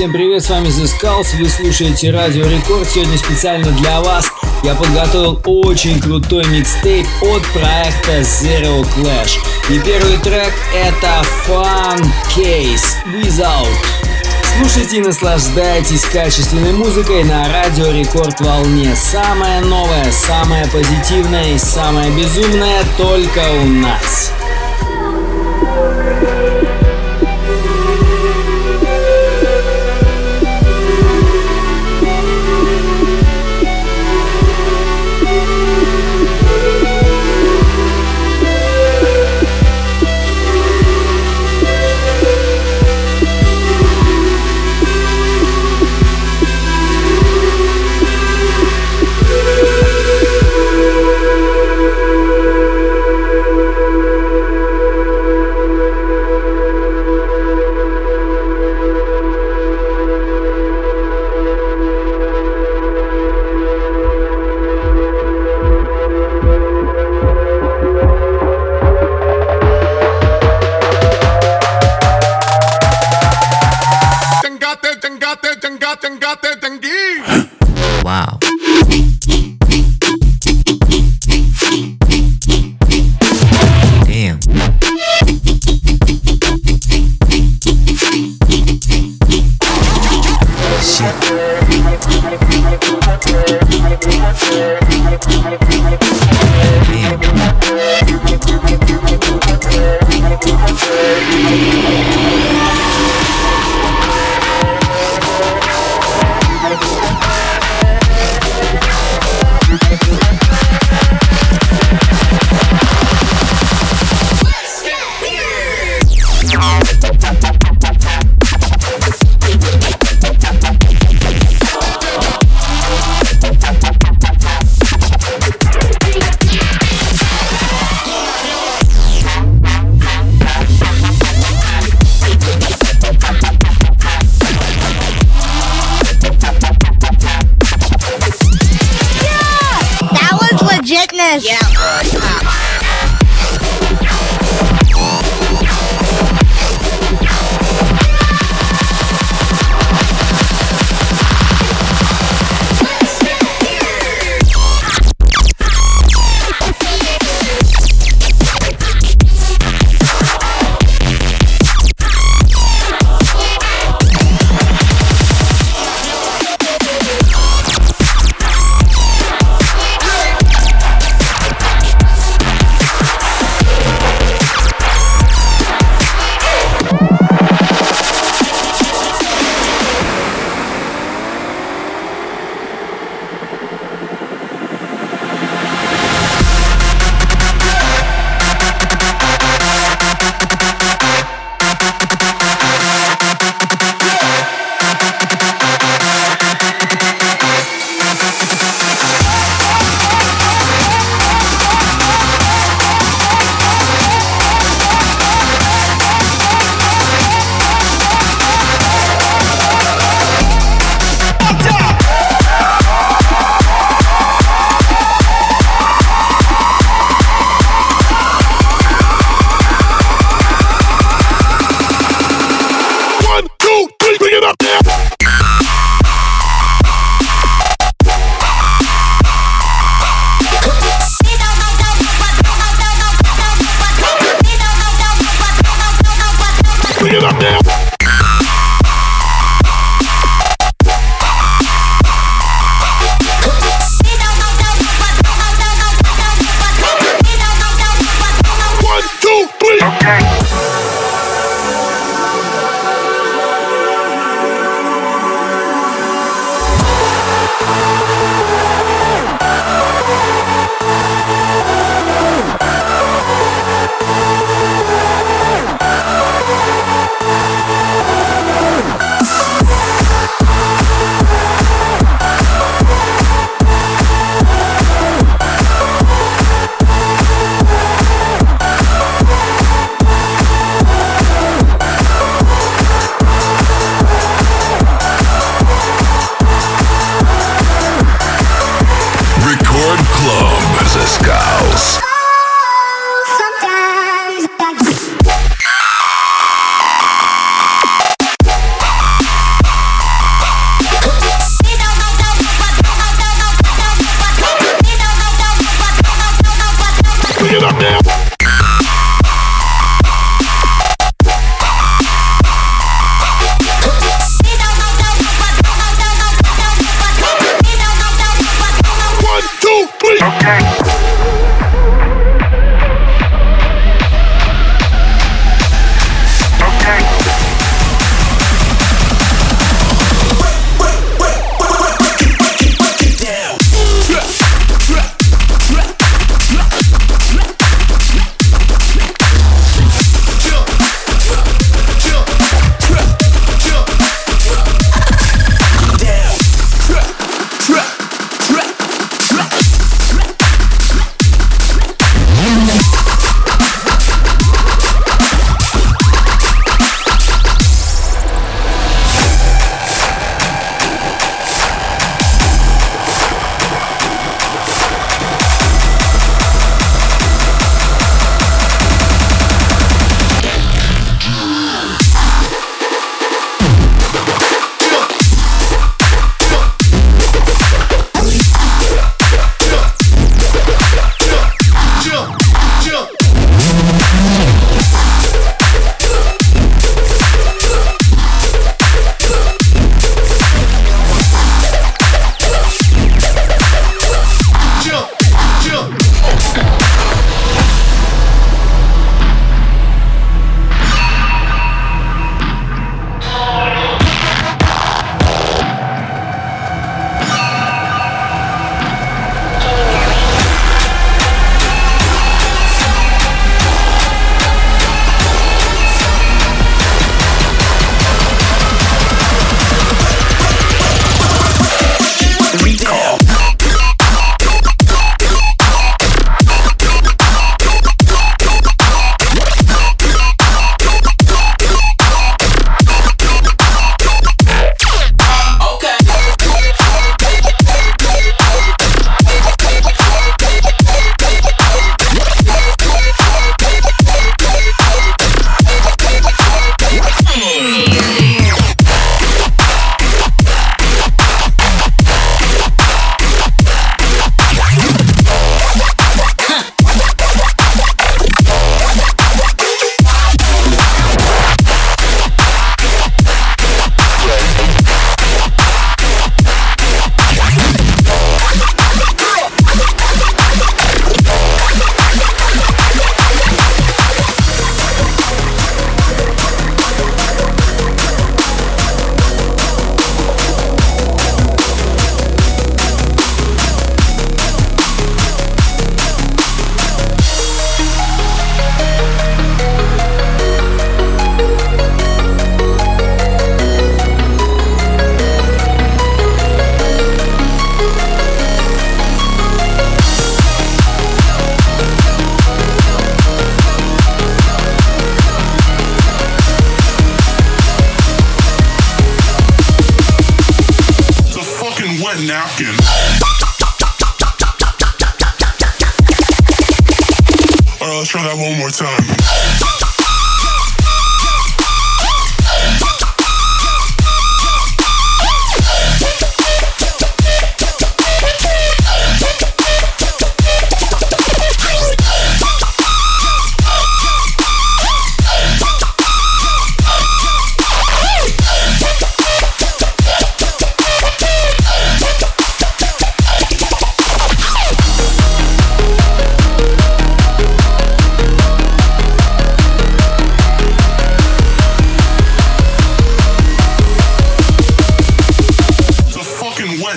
Всем привет, с вами The Skulls, вы слушаете Радио Рекорд. Сегодня специально для вас я подготовил очень крутой микстейп от проекта Zero Clash. И первый трек это Fun Case Without. Слушайте и наслаждайтесь качественной музыкой на Радио Рекорд Волне. Самое новое, самое позитивное и самое безумное только у нас.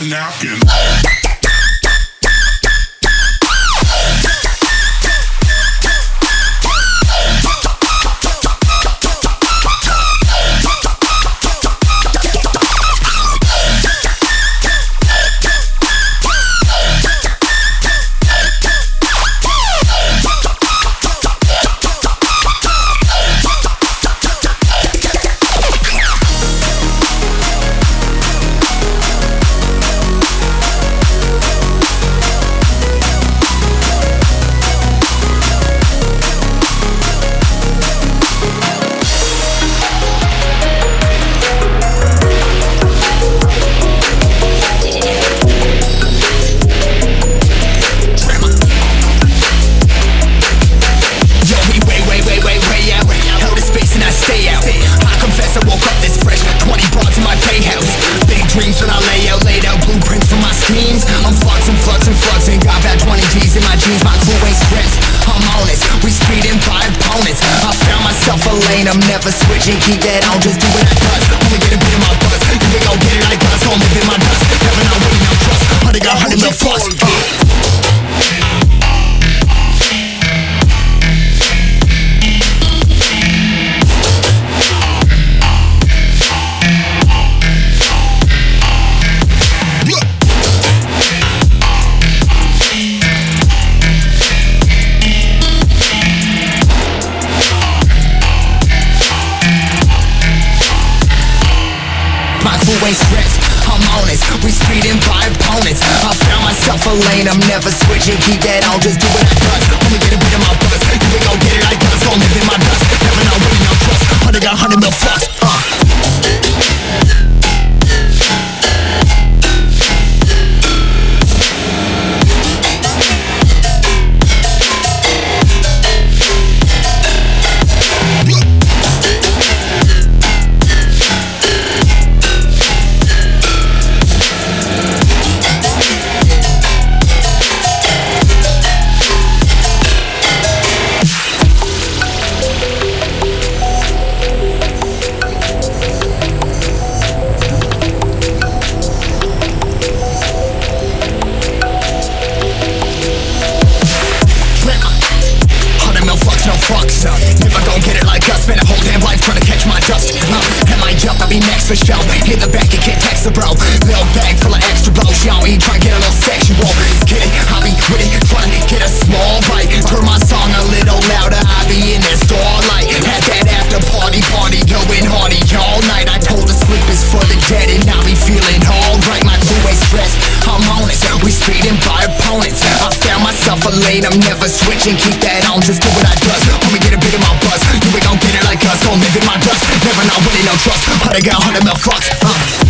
napkin. Hundred got hundred mil flux. lane, I'm never switching. Keep that on, just do what I does Homie, get a bit of my buzz. You ain't gon' get it like us. Gon' live in my dust. Never not winning, no trust. Hunter got hundred mil fucks? Uh.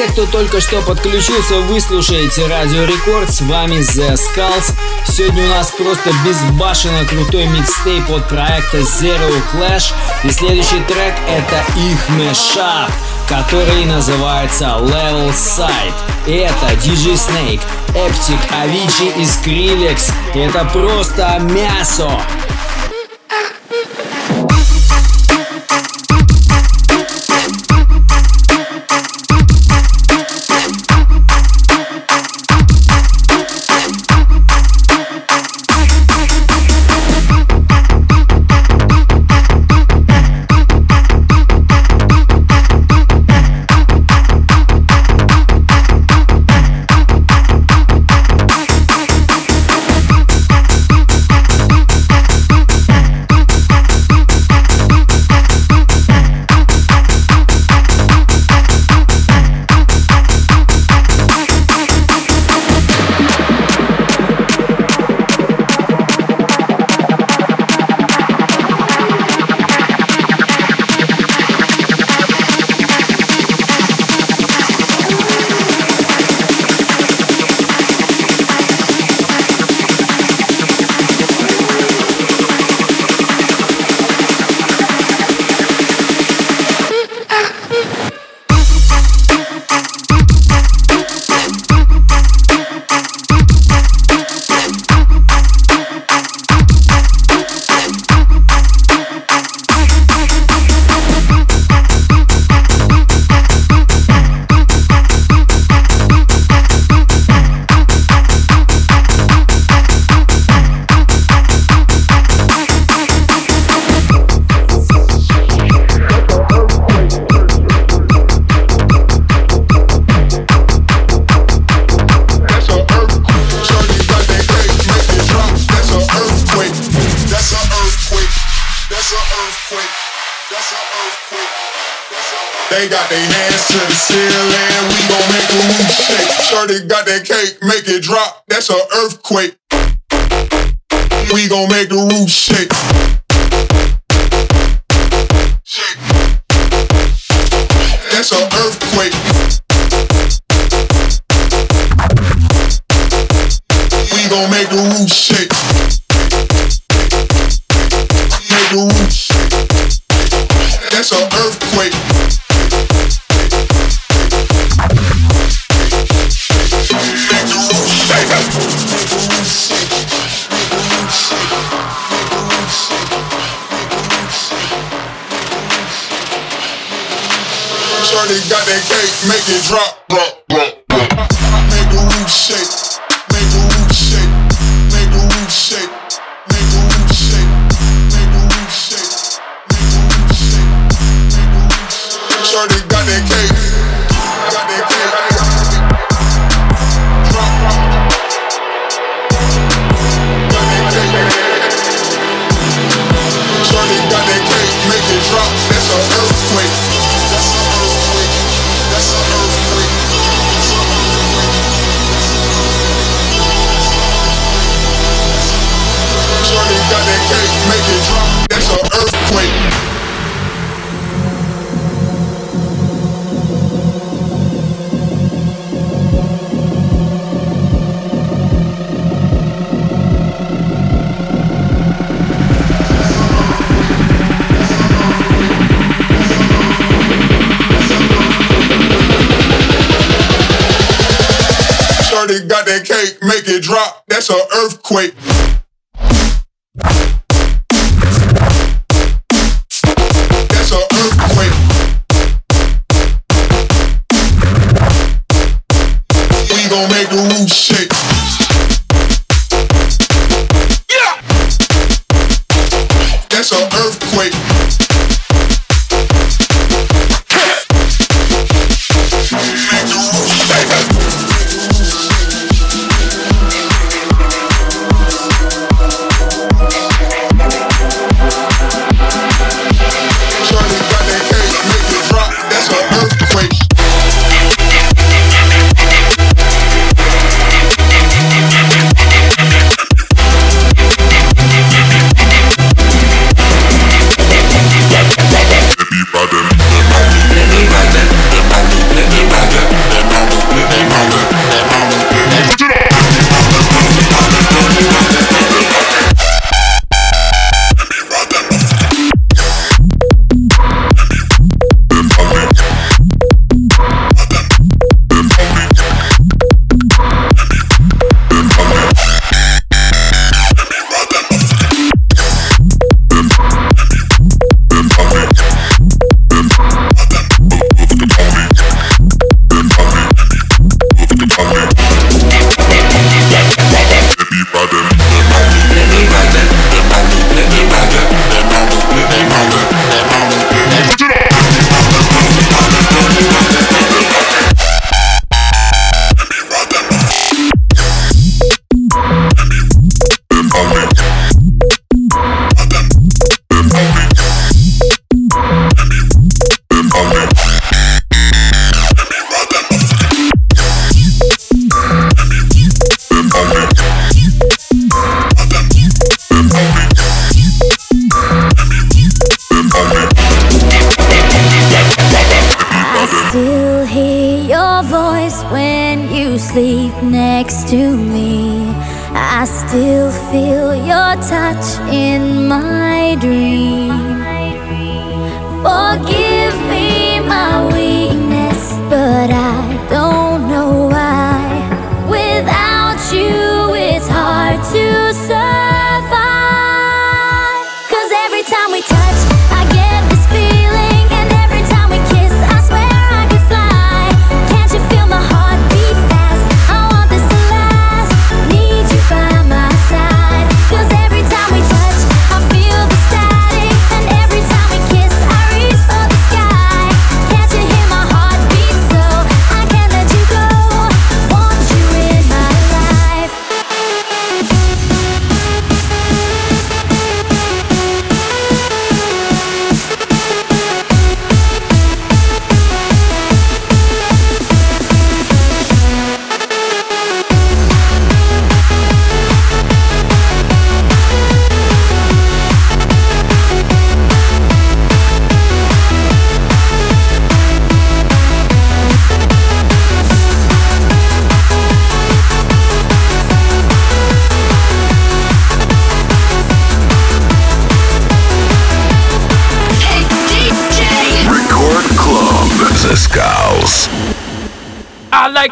Тех, кто только что подключился, вы слушаете Радио Рекорд, с вами The Skulls. Сегодня у нас просто безбашенно крутой микстейп от проекта Zero Clash. И следующий трек это их мешап, который называется Level Side. И это DJ Snake, Эптик, Avicii и Skrillex. Это просто мясо. Shorty got that cake, make it drop. That's an earthquake. We gon' make the roof shake. Shake. That's an earthquake. We gon' make the roof shake. Make the roof shake. That's an earthquake. Got that cake, make it drop, drop, drop, drop. Make the roof shake, that cake, make it drop. That's an earthquake. That's an earthquake. We gon' make the roof shake.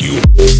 You.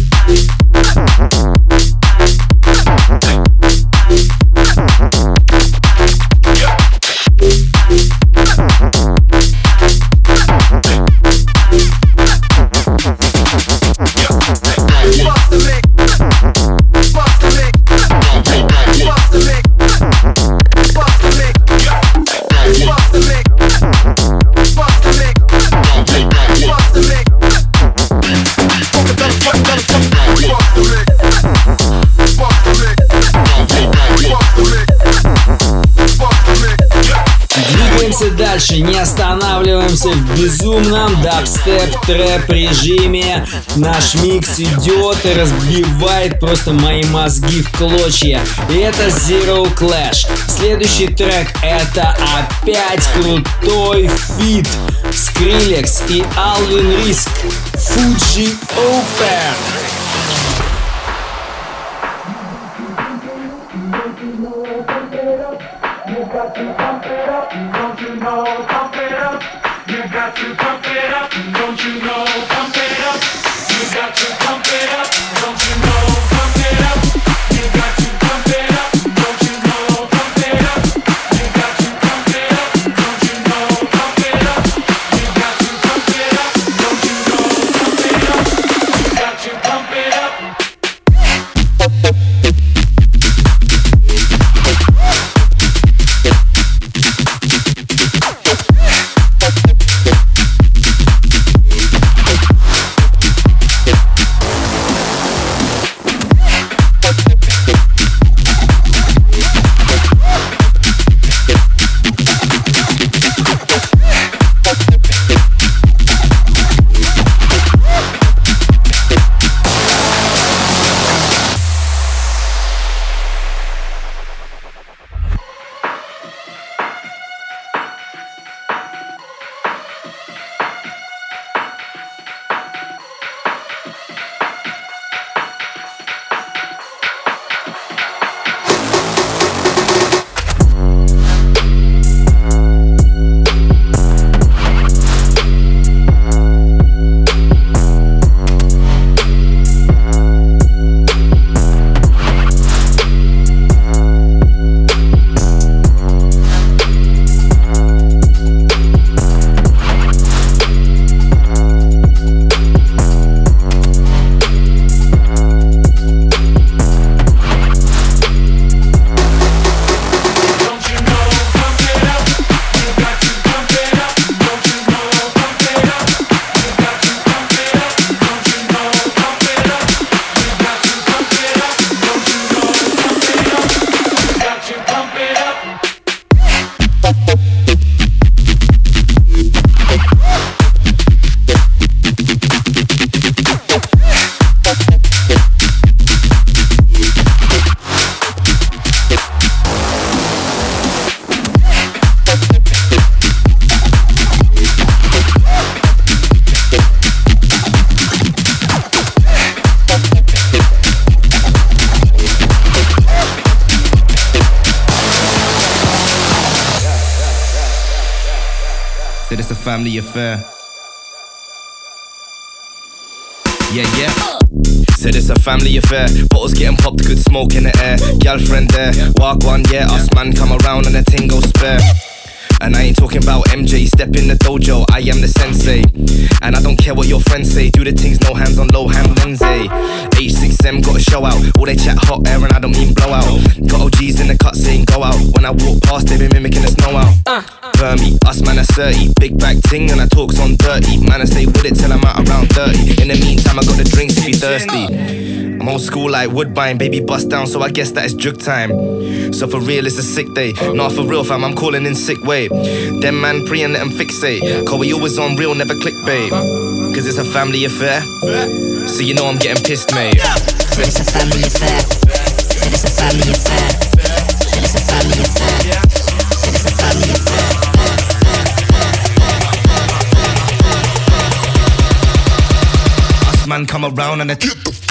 Дальше, не останавливаемся в безумном дабстеп трэп режиме. Наш микс идет и разбивает просто мои мозги в клочья. И это Zero Clash. Следующий трек это опять крутой фит. Skrillex и Alvin Риск. Fuji Open. Ting and I talks on dirty. Man, I stay with it till I'm out around 30. In the meantime, I got the drinks if you thirsty. I'm old school like Woodbine, baby bust down, so I guess that is jug time. So for real, it's a sick day. Not for real, fam, I'm calling in sick way. Them man pre and let them fixate. Cause we always on real, never clickbait. Cause it's a family affair. So you know I'm getting pissed, mate. Said it's a family affair. Said it's a family affair. Said it's a family affair. Said it's a family affair. Man come around and they Get the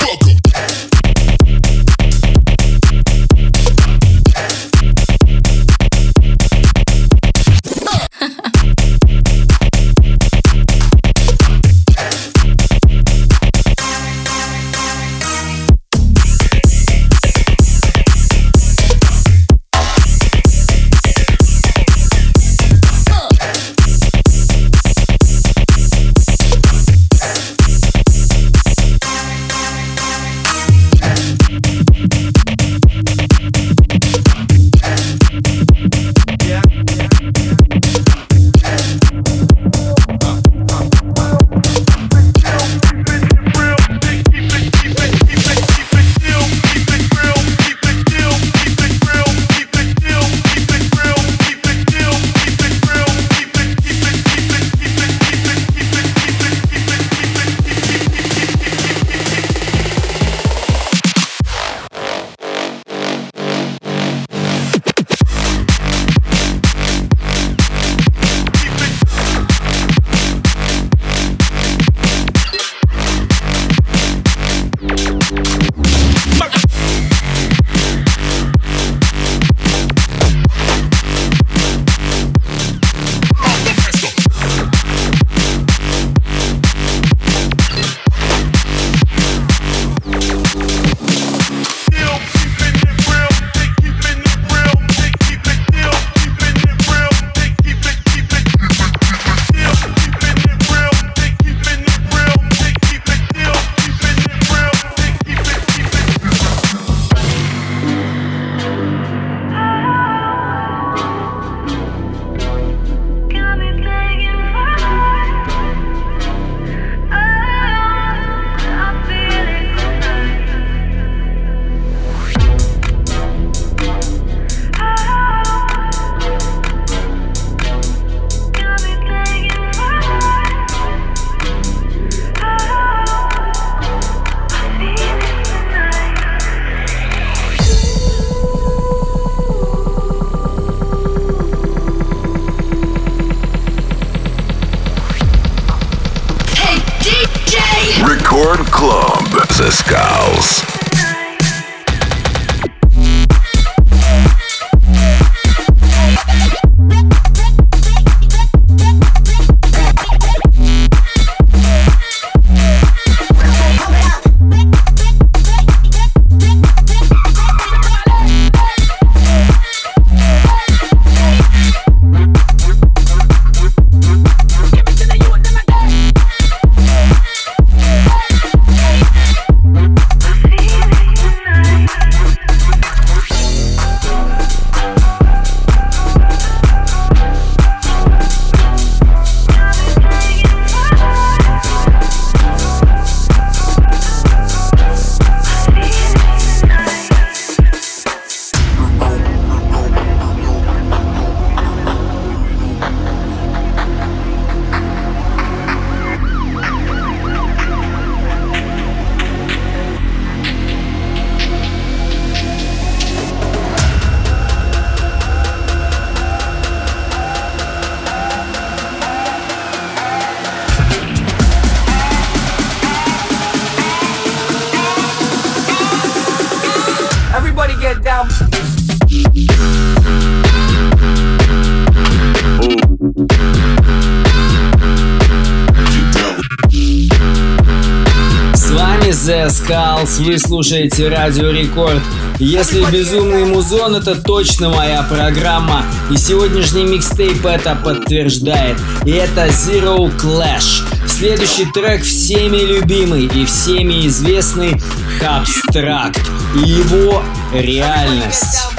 Халс, вы слушаете Радио Рекорд. Если безумный музон, это точно моя программа. И сегодняшний микстейп это подтверждает. И это Zero Clash. Следующий трек всеми любимый и всеми известный Хабстракт и его реальность.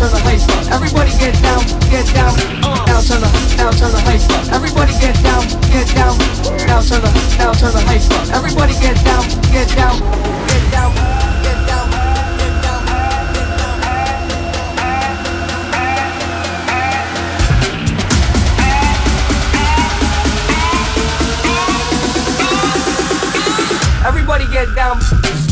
Everybody get down, get down. Now turn the, now turn the hype up. Everybody get down, get down. Now turn the, now turn the hype up. Everybody get down, get down, get down, get down. Everybody get down.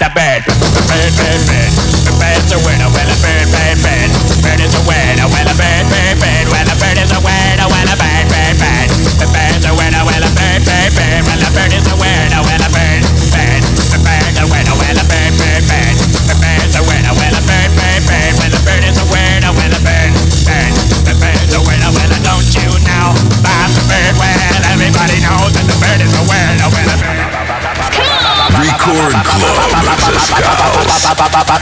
Heard about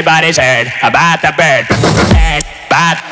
everybody's heard about the bird. Bird,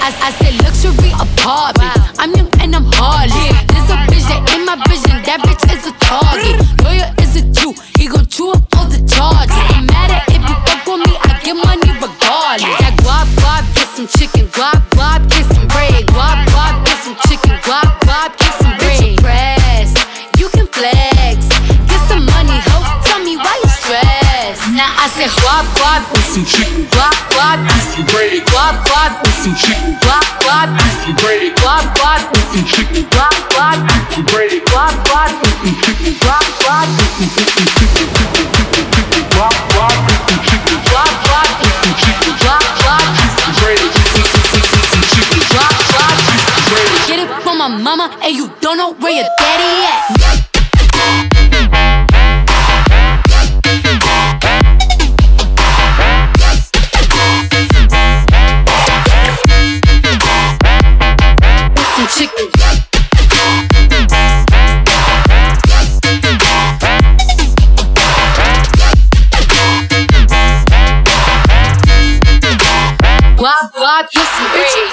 I, I, said luxury apartment. I'm young and I'm heartless. There's a bitch that in my vision. That bitch is a target. Lawyer is a Jew. He gon' chew up all the charges. No matter if you fuck with me, I get money regardless. That guap guap, get some chicken. Guap guap, get some bread. Guap guap, get some chicken. Guap guap, get some bread. Impressed. You can flex. Get some money, ho. Tell me why you stressed. Now I said guap guap, get some chicken. Guap guap, get some bread. Guap guap, get some chicken. Bitch,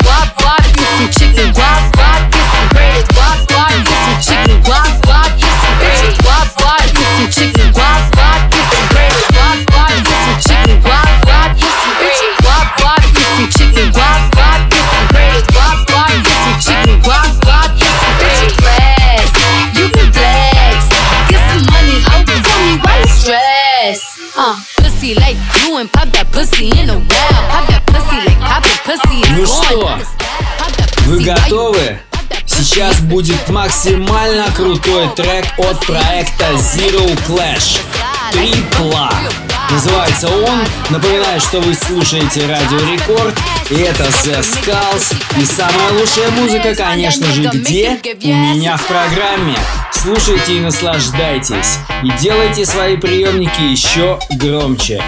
Вы готовы? Сейчас будет максимально крутой трек от проекта Zero Clash. Трипла. Называется он. Напоминаю, что вы слушаете Радио Рекорд. И это The Skulls. И самая лучшая музыка, конечно же, где? У меня в программе. Слушайте и наслаждайтесь. И делайте свои приемники еще громче.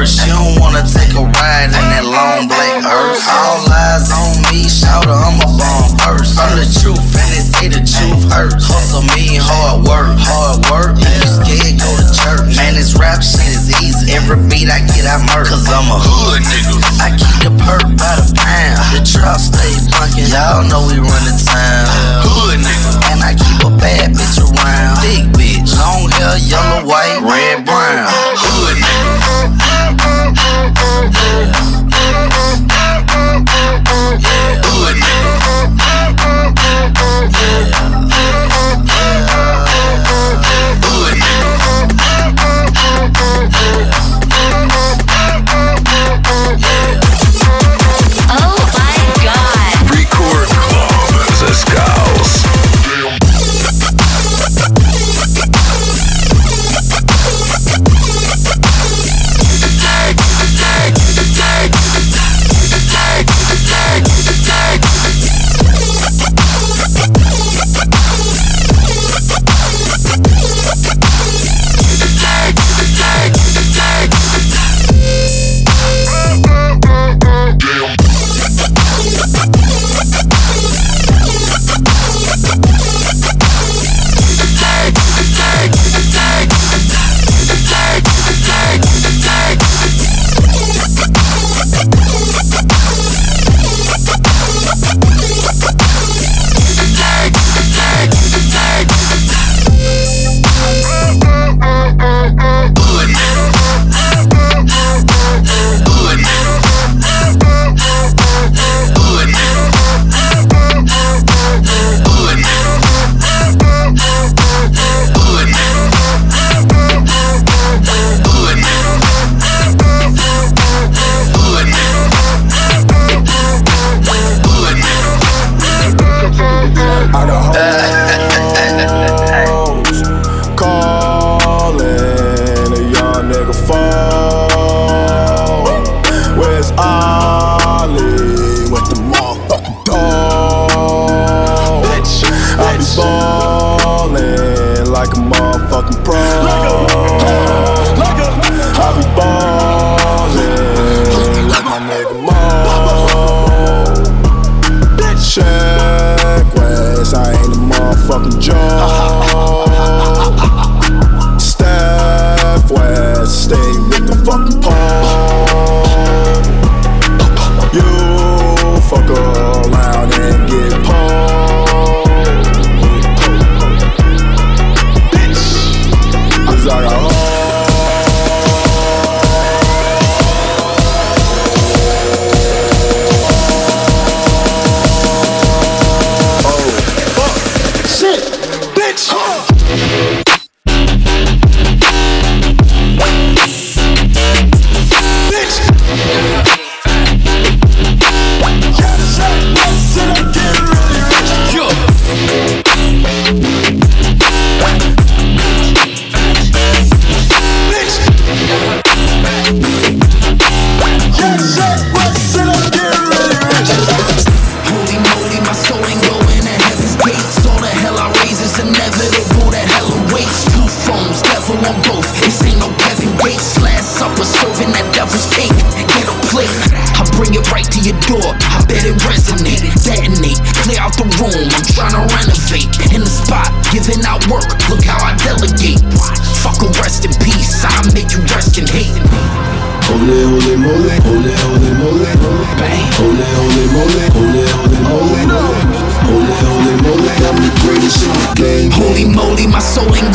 worse. You don't wanna take a ride in that long black hearse. All eyes on me, shouter, I'm a bomb first. Tell the truth, and they say the truth hurts. Hustle me, hard work, hard work. If you scared, go to church. Man, this rap shit is easy. Every beat I get, I murk. Cause I'm a hood nigga. I keep the perk by the pound. The truck stay bunkin'. Y'all know we run the town. Hood nigga. And I keep a bad bitch around. Thick bitch, long hair, yellow, white, red, brown. so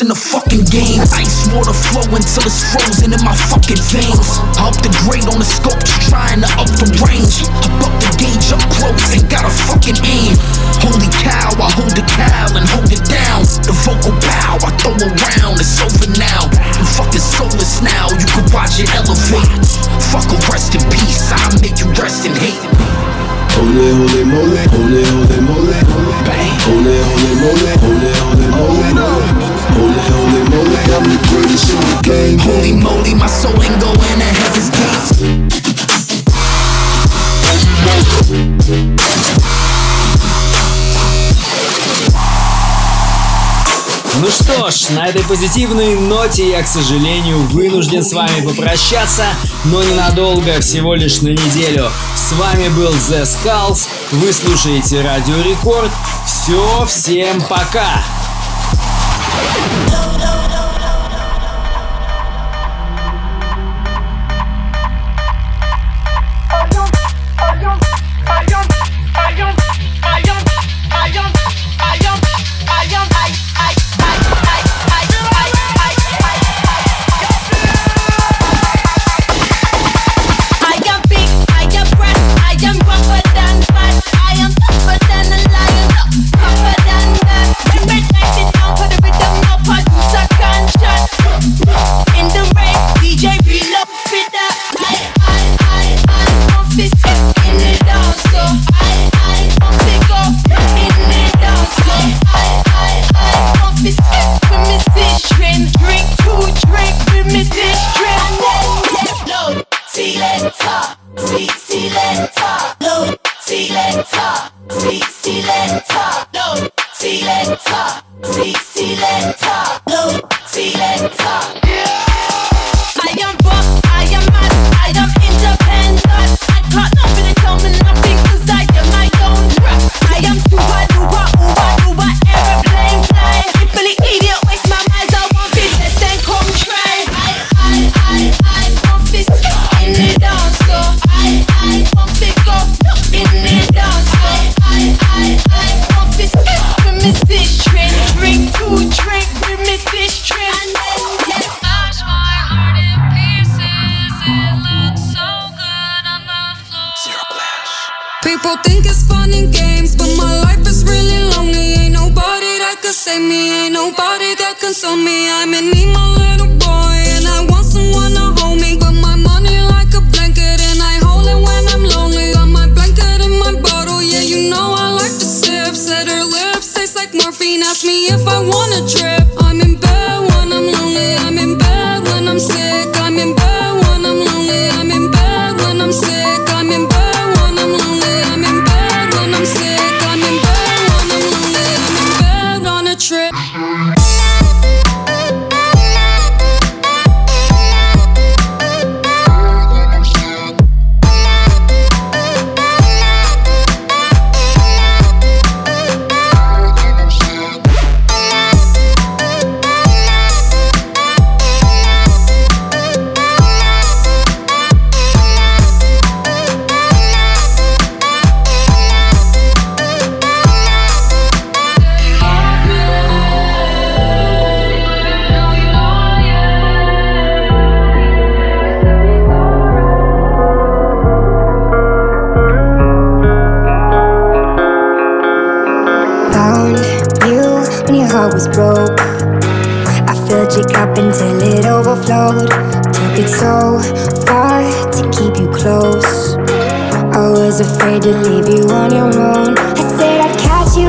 in the fucking game. Ice water flowing till it's frozen in my fucking veins. I up the grade on the scope, trying to up the range. Up up the gauge, up close and got a fucking aim. Holy cow, I hold the cow and hold it down. The vocal bow, I throw around, it's over now. You fucking soulless now, you can watch it elevate. Fuck a rest in peace, i make you rest in hate. Holy, holy moly, holy, holy. holy moly, my soul ain't going to heaven's Ну что ж, на этой позитивной ноте я, к сожалению, вынужден с вами попрощаться, но ненадолго, всего лишь на неделю. С вами был The Skulls, вы слушаете Радио Рекорд. Все, всем пока! so far to keep you close. I was afraid to leave you on your own. I said I'd catch you